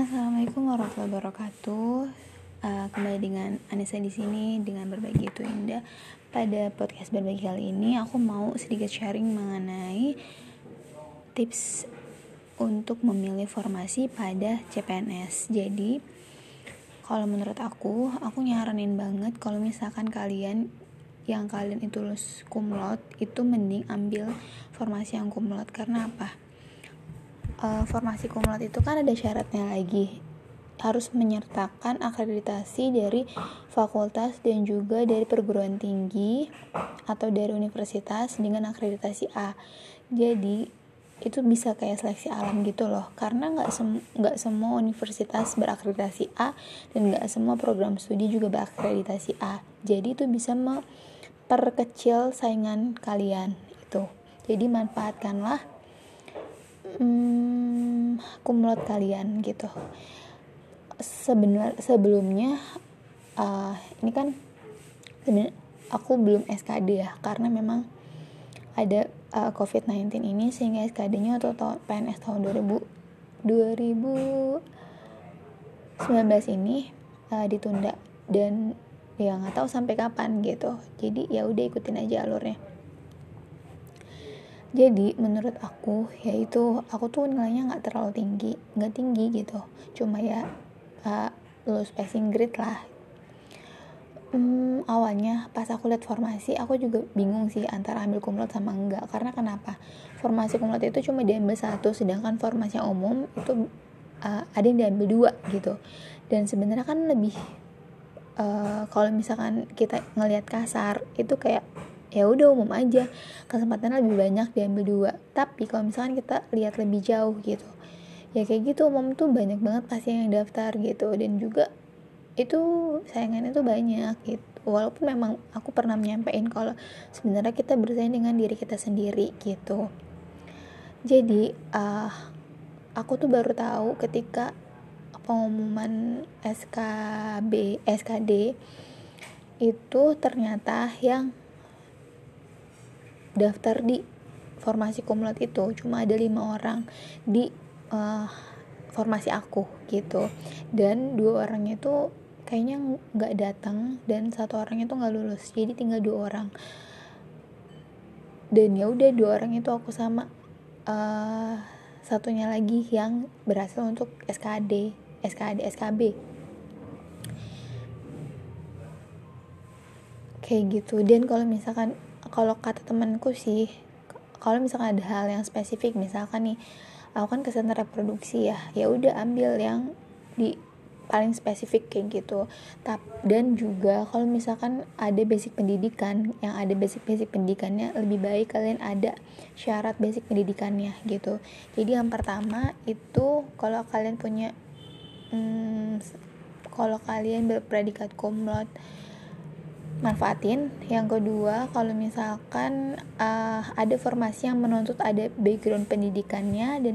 Assalamualaikum warahmatullahi wabarakatuh. Uh, kembali dengan Anissa di sini dengan berbagi itu indah. Pada podcast berbagi kali ini aku mau sedikit sharing mengenai tips untuk memilih formasi pada CPNS. Jadi kalau menurut aku, aku nyaranin banget kalau misalkan kalian yang kalian itu lulus kumlot itu mending ambil formasi yang kumlot karena apa? Uh, formasi kumlot itu kan ada syaratnya lagi. Harus menyertakan akreditasi dari fakultas dan juga dari perguruan tinggi atau dari universitas dengan akreditasi A. Jadi itu bisa kayak seleksi alam gitu loh. Karena nggak sem nggak semua universitas berakreditasi A dan nggak semua program studi juga berakreditasi A. Jadi itu bisa memperkecil saingan kalian itu. Jadi manfaatkanlah hmm, kumlot kalian gitu. Sebenar sebelumnya uh, ini kan aku belum SKD ya karena memang ada uh, COVID-19 ini sehingga SKD-nya atau tahun PNS tahun 2000 2019 ini uh, ditunda dan ya nggak tahu sampai kapan gitu. Jadi ya udah ikutin aja alurnya jadi menurut aku yaitu aku tuh nilainya nggak terlalu tinggi nggak tinggi gitu. Cuma ya uh, lulus passing grade lah. Hmm, awalnya pas aku lihat formasi aku juga bingung sih antara ambil kumlot sama enggak karena kenapa? Formasi kumlot itu cuma diambil satu sedangkan formasi yang umum itu uh, ada yang diambil dua gitu. Dan sebenarnya kan lebih uh, kalau misalkan kita ngelihat kasar itu kayak ya udah umum aja. Kesempatannya lebih banyak diambil dua. Tapi kalau misalkan kita lihat lebih jauh gitu ya kayak gitu umum tuh banyak banget pasti yang daftar gitu. Dan juga itu sayangannya tuh banyak gitu. Walaupun memang aku pernah menyampaikan kalau sebenarnya kita bersaing dengan diri kita sendiri gitu. Jadi uh, aku tuh baru tahu ketika pengumuman SKB SKD itu ternyata yang daftar di formasi kumulot itu. Cuma ada lima orang di uh, formasi aku gitu. Dan dua orangnya itu kayaknya nggak datang dan satu orangnya itu nggak lulus. Jadi tinggal dua orang. Dan ya udah dua orang itu aku sama uh, satunya lagi yang berhasil untuk SKD SKD SKB kayak gitu. Dan kalau misalkan kalau kata temanku sih kalau misalkan ada hal yang spesifik misalkan nih aku kan kesehatan reproduksi ya ya udah ambil yang di paling spesifik kayak gitu. Tap, dan juga kalau misalkan ada basic pendidikan yang ada basic basic pendidikannya lebih baik kalian ada syarat basic pendidikannya gitu. Jadi yang pertama itu kalau kalian punya hmm, kalau kalian berpredikat komlot manfaatin. Yang kedua kalau misalkan uh, ada formasi yang menuntut ada background pendidikannya dan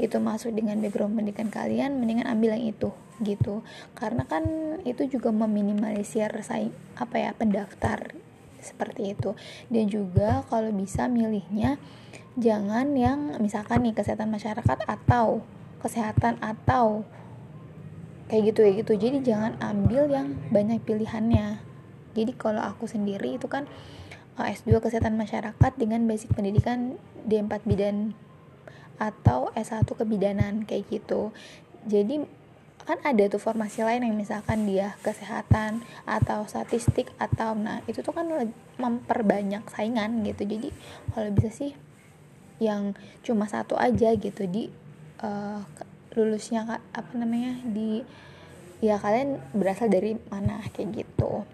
itu masuk dengan background pendidikan kalian mendingan ambil yang itu gitu. Karena kan itu juga meminimalisir saing apa ya pendaftar seperti itu. Dan juga kalau bisa milihnya jangan yang misalkan nih kesehatan masyarakat atau kesehatan atau kayak gitu ya gitu. Jadi jangan ambil yang banyak pilihannya jadi kalau aku sendiri itu kan uh, S2 kesehatan masyarakat dengan basic pendidikan D4 bidan atau S1 kebidanan kayak gitu. Jadi kan ada tuh formasi lain yang misalkan dia kesehatan atau statistik atau nah itu tuh kan memperbanyak saingan gitu. Jadi kalau bisa sih yang cuma satu aja gitu di uh, lulusnya apa namanya di ya kalian berasal dari mana kayak gitu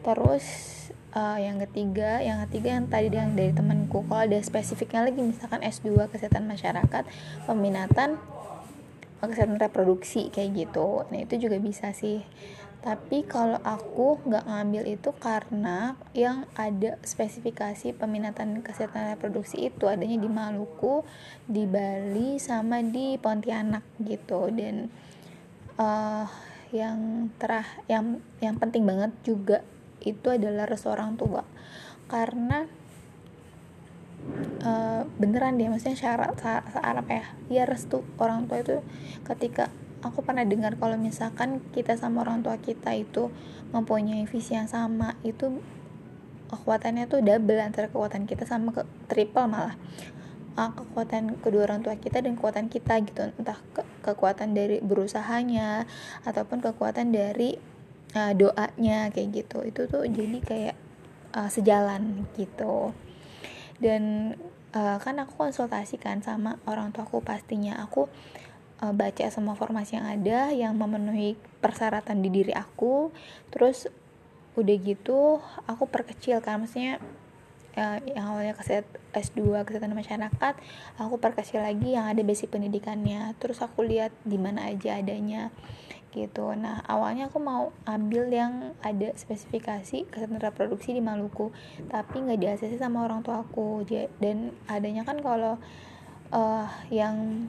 terus uh, yang ketiga yang ketiga yang tadi yang dari temanku kalau ada spesifiknya lagi misalkan S2 kesehatan masyarakat peminatan kesehatan reproduksi kayak gitu. Nah itu juga bisa sih. Tapi kalau aku nggak ngambil itu karena yang ada spesifikasi peminatan kesehatan reproduksi itu adanya di Maluku, di Bali, sama di Pontianak gitu. Dan uh, yang terah yang yang penting banget juga itu adalah restu tua. Karena uh, beneran dia maksudnya syarat apa ya ya restu orang tua itu ketika aku pernah dengar kalau misalkan kita sama orang tua kita itu mempunyai visi yang sama itu kekuatannya tuh double antara kekuatan kita sama ke triple malah. Kekuatan kedua orang tua kita dan kekuatan kita gitu. Entah ke kekuatan dari berusahanya ataupun kekuatan dari uh, doanya kayak gitu. Itu tuh jadi kayak uh, sejalan gitu. Dan uh, kan aku konsultasi kan sama orang tuaku pastinya aku uh, baca semua formasi yang ada yang memenuhi persyaratan di diri aku. Terus udah gitu aku perkecil kan maksudnya uh, yang awalnya keset S2 kesehatan masyarakat aku perkecil lagi yang ada basic pendidikannya. Terus aku lihat di mana aja adanya gitu. Nah awalnya aku mau ambil yang ada spesifikasi kesehatan reproduksi di Maluku tapi nggak di sama orang tua aku dan adanya kan kalau uh, yang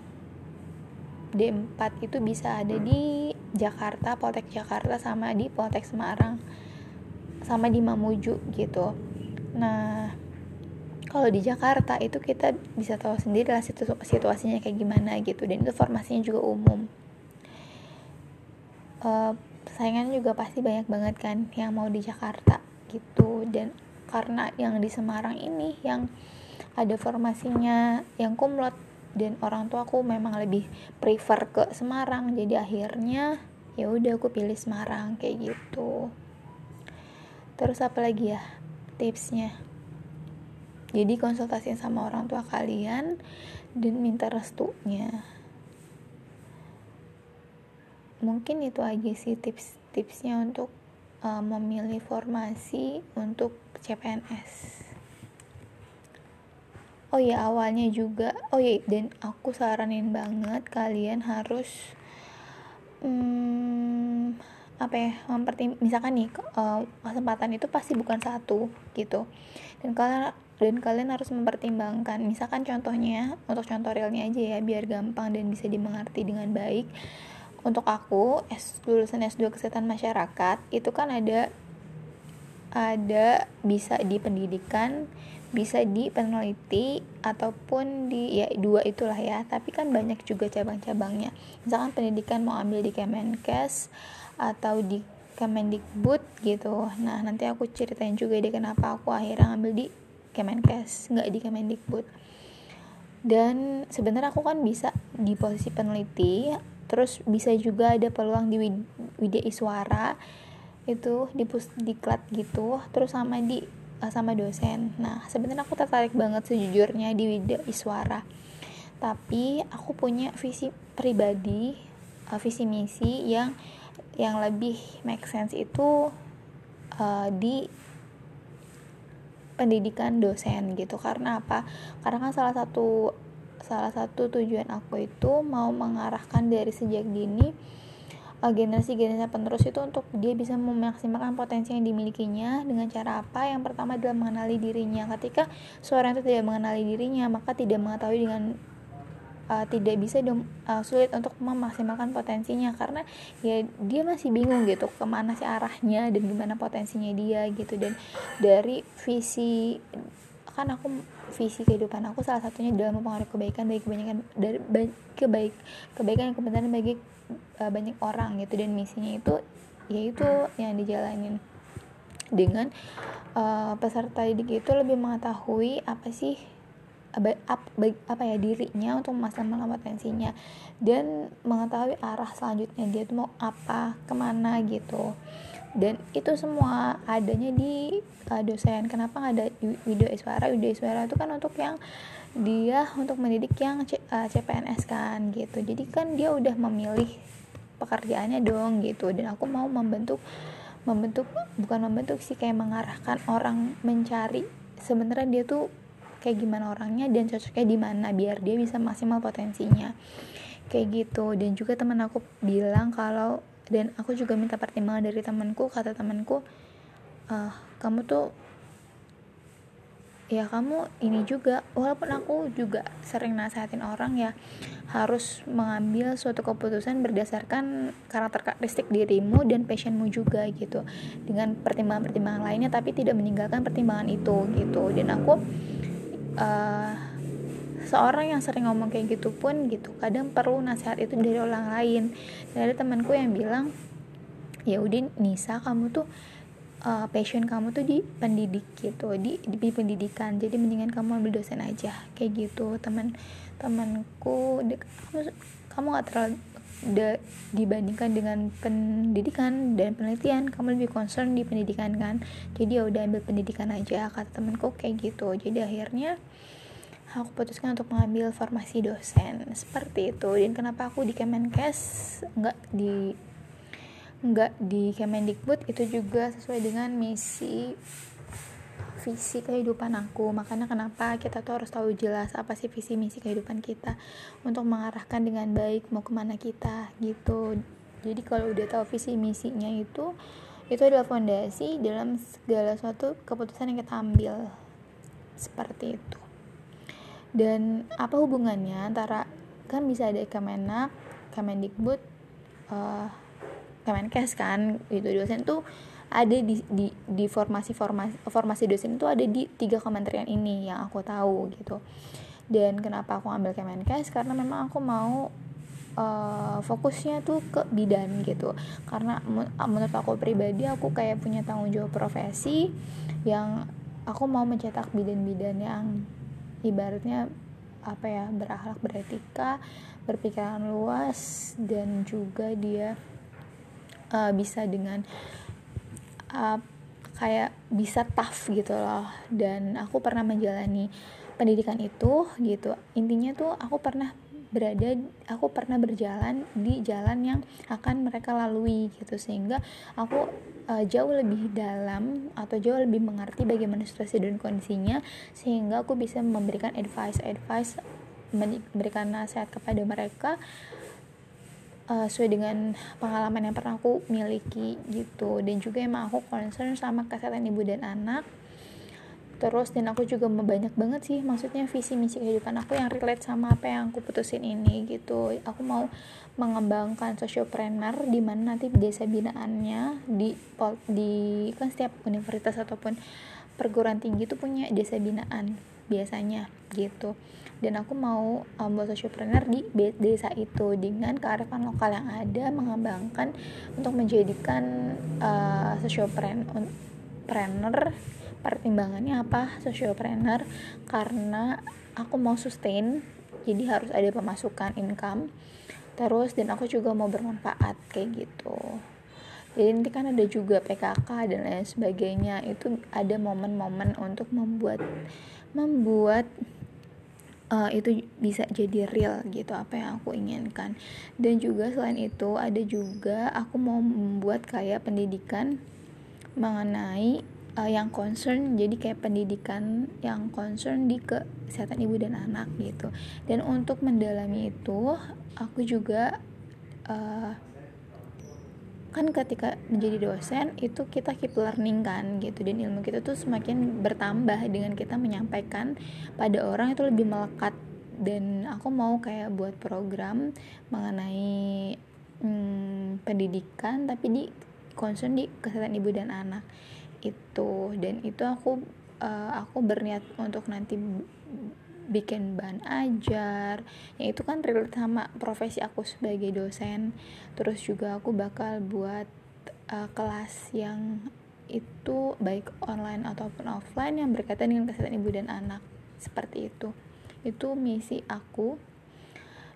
D4 itu bisa ada di Jakarta, Poltek Jakarta sama di Poltek Semarang sama di Mamuju gitu. Nah kalau di Jakarta itu kita bisa tahu sendiri lah situ situasinya kayak gimana gitu. Dan itu formasinya juga umum uh, juga pasti banyak banget kan yang mau di Jakarta gitu. Dan karena yang di Semarang ini yang ada formasinya yang kumlot dan orang tua aku memang lebih prefer ke Semarang. Jadi akhirnya ya udah aku pilih Semarang kayak gitu. Terus apa lagi ya tipsnya? Jadi konsultasi sama orang tua kalian dan minta restunya mungkin itu aja sih tips-tipsnya untuk uh, memilih formasi untuk CPNS oh ya awalnya juga. Oh ya dan aku saranin banget kalian harus hmm, apa ya mempertim misalkan nih uh, kesempatan itu pasti bukan satu gitu. Dan kalian dan kalian harus mempertimbangkan. Misalkan contohnya untuk contoh realnya aja ya biar gampang dan bisa dimengerti dengan baik untuk aku S lulusan S2 kesehatan masyarakat itu kan ada ada bisa di pendidikan bisa di peneliti ataupun di ya dua itulah ya. Tapi kan banyak juga cabang-cabangnya. Misalkan pendidikan mau ambil di Kemenkes atau di Kemendikbud gitu. Nah nanti aku ceritain juga deh kenapa aku akhirnya ambil di Kemenkes nggak di Kemendikbud. Dan sebenarnya aku kan bisa di posisi peneliti terus bisa juga ada peluang di Widya Iswara itu di pusdiklat gitu terus sama di eh, sama dosen. Nah sebenarnya aku tertarik banget sejujurnya di Widya Iswara. Tapi aku punya visi pribadi uh, visi misi yang yang lebih make sense itu uh, di pendidikan dosen gitu. Karena apa? Karena kan salah satu salah satu tujuan aku itu mau mengarahkan dari sejak dini generasi-generasi penerus itu untuk dia bisa memaksimalkan potensi yang dimilikinya dengan cara apa? Yang pertama adalah mengenali dirinya. Ketika seorang itu tidak mengenali dirinya maka tidak mengetahui dengan uh, tidak bisa uh, sulit untuk memaksimalkan potensinya. Karena ya dia masih bingung gitu ke mana sih arahnya dan gimana potensinya dia gitu. Dan dari visi kan aku visi kehidupan aku salah satunya adalah mempengaruhi kebaikan bagi kebanyakan dari kebaik kebaikan dan kebenaran bagi uh, banyak orang gitu. Dan misinya itu yaitu yang dijalanin dengan uh, peserta didik itu lebih mengetahui apa sih apa ya dirinya untuk memastikan potensinya. Dan mengetahui arah selanjutnya dia tuh mau apa ke mana gitu dan itu semua adanya di uh, dosen. Kenapa nggak ada video iswara video iswara itu kan untuk yang dia untuk mendidik yang C, uh, CPNS kan gitu. Jadi kan dia udah memilih pekerjaannya dong gitu. Dan aku mau membentuk membentuk bukan membentuk sih kayak mengarahkan orang mencari sebenarnya dia tuh kayak gimana orangnya dan cocoknya di mana biar dia bisa maksimal potensinya. Kayak gitu. Dan juga teman aku bilang kalau dan aku juga minta pertimbangan dari temanku kata temanku uh, kamu tuh ya kamu ini juga walaupun aku juga sering nasehatin orang ya harus mengambil suatu keputusan berdasarkan karakteristik dirimu dan passionmu juga gitu. Dengan pertimbangan-pertimbangan lainnya tapi tidak meninggalkan pertimbangan itu gitu. Dan aku uh, seorang yang sering ngomong kayak gitu pun gitu kadang perlu nasihat itu dari orang lain. Dari temanku yang bilang ya udah Nisa kamu tuh uh, passion kamu tuh di pendidik gitu di di pendidikan. Jadi mendingan kamu ambil dosen aja. Kayak gitu teman temanku kamu kamu gak terlalu de, dibandingkan dengan pendidikan dan penelitian. Kamu lebih concern di pendidikan kan? Jadi ya udah ambil pendidikan aja kata temanku kayak gitu. Jadi akhirnya aku putuskan untuk mengambil formasi dosen. Seperti itu. Dan kenapa aku di Kemenkes? Nggak di nggak di Kemendikbud. Itu juga sesuai dengan misi visi kehidupan aku. Makanya kenapa kita tuh harus tahu jelas apa sih visi misi kehidupan kita untuk mengarahkan dengan baik mau ke mana kita gitu. Jadi kalau udah tahu visi misinya itu itu adalah fondasi dalam segala suatu keputusan yang kita ambil. Seperti itu dan apa hubungannya antara kan bisa ada Kemenak, Kemendikbud, uh, Kemenkes kan itu dosen tuh ada di di di formasi formasi formasi dosen itu ada di tiga kementerian ini yang aku tahu gitu. Dan kenapa aku ambil Kemenkes? Karena memang aku mau uh, fokusnya tuh ke bidan gitu. Karena menurut aku pribadi aku kayak punya tanggung jawab profesi yang aku mau mencetak bidan-bidan yang ibaratnya apa ya berakhlak beretika berpikiran luas dan juga dia uh, bisa dengan uh, kayak bisa tough gitu loh. Dan aku pernah menjalani pendidikan itu gitu. Intinya tuh aku pernah berada aku pernah berjalan di jalan yang akan mereka lalui gitu. Sehingga aku uh, jauh lebih dalam atau jauh lebih mengerti bagaimana situasi dan kondisinya sehingga aku bisa memberikan advice advice memberikan nasihat kepada mereka uh, sesuai dengan pengalaman yang pernah aku miliki gitu. Dan juga emang aku concern sama kesehatan ibu dan anak terus dan aku juga banyak banget sih maksudnya visi misi kehidupan aku yang relate sama apa yang aku putusin ini gitu. Aku mau mengembangkan sociopreneur di mana nanti desa binaannya di di kan setiap universitas ataupun perguruan tinggi itu punya desa binaan biasanya gitu. Dan aku mau membuat um, sociopreneur di desa itu dengan kearifan lokal yang ada mengembangkan untuk menjadikan uh, sociopreneur pertimbangannya apa sociopreneur? Karena aku mau sustain jadi harus ada pemasukan income. Terus dan aku juga mau bermanfaat kayak gitu. Jadi nanti kan ada juga PKK dan lain sebagainya. Itu ada momen-momen untuk membuat membuat uh, itu bisa jadi real gitu apa yang aku inginkan. Dan juga selain itu ada juga aku mau membuat kayak pendidikan mengenai uh, yang concern jadi kayak pendidikan yang concern di kesehatan ibu dan anak gitu. Dan untuk mendalami itu aku juga uh, kan ketika menjadi dosen itu kita keep learning kan gitu. Dan ilmu kita tuh semakin bertambah dengan kita menyampaikan pada orang itu lebih melekat. Dan aku mau kayak buat program mengenai hmm, pendidikan tapi di concern di kesehatan ibu dan anak itu. Dan itu aku uh, aku berniat untuk nanti bikin bahan ajar. Yang itu kan relate sama profesi aku sebagai dosen. Terus juga aku bakal buat uh, kelas yang itu baik online ataupun offline yang berkaitan dengan kesehatan ibu dan anak. Seperti itu. Itu misi aku.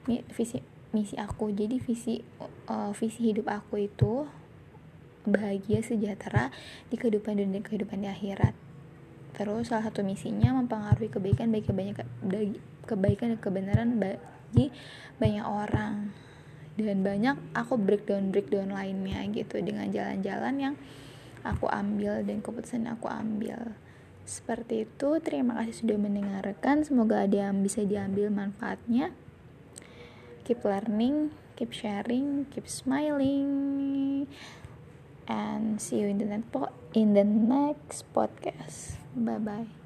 Visi misi aku. Jadi visi uh, visi hidup aku itu bahagia sejahtera di kehidupan dunia kehidupan di akhirat Terus salah satu misinya mempengaruhi kebaikan bagi banyak kebaikan dan kebenaran bagi banyak orang. Dan banyak aku breakdown breakdown lainnya gitu dengan jalan-jalan yang aku ambil dan keputusan yang aku ambil. Seperti itu, terima kasih sudah mendengarkan. Semoga ada yang bisa diambil manfaatnya. Keep learning, keep sharing, keep smiling and see you in the next in the next podcast. Bye bye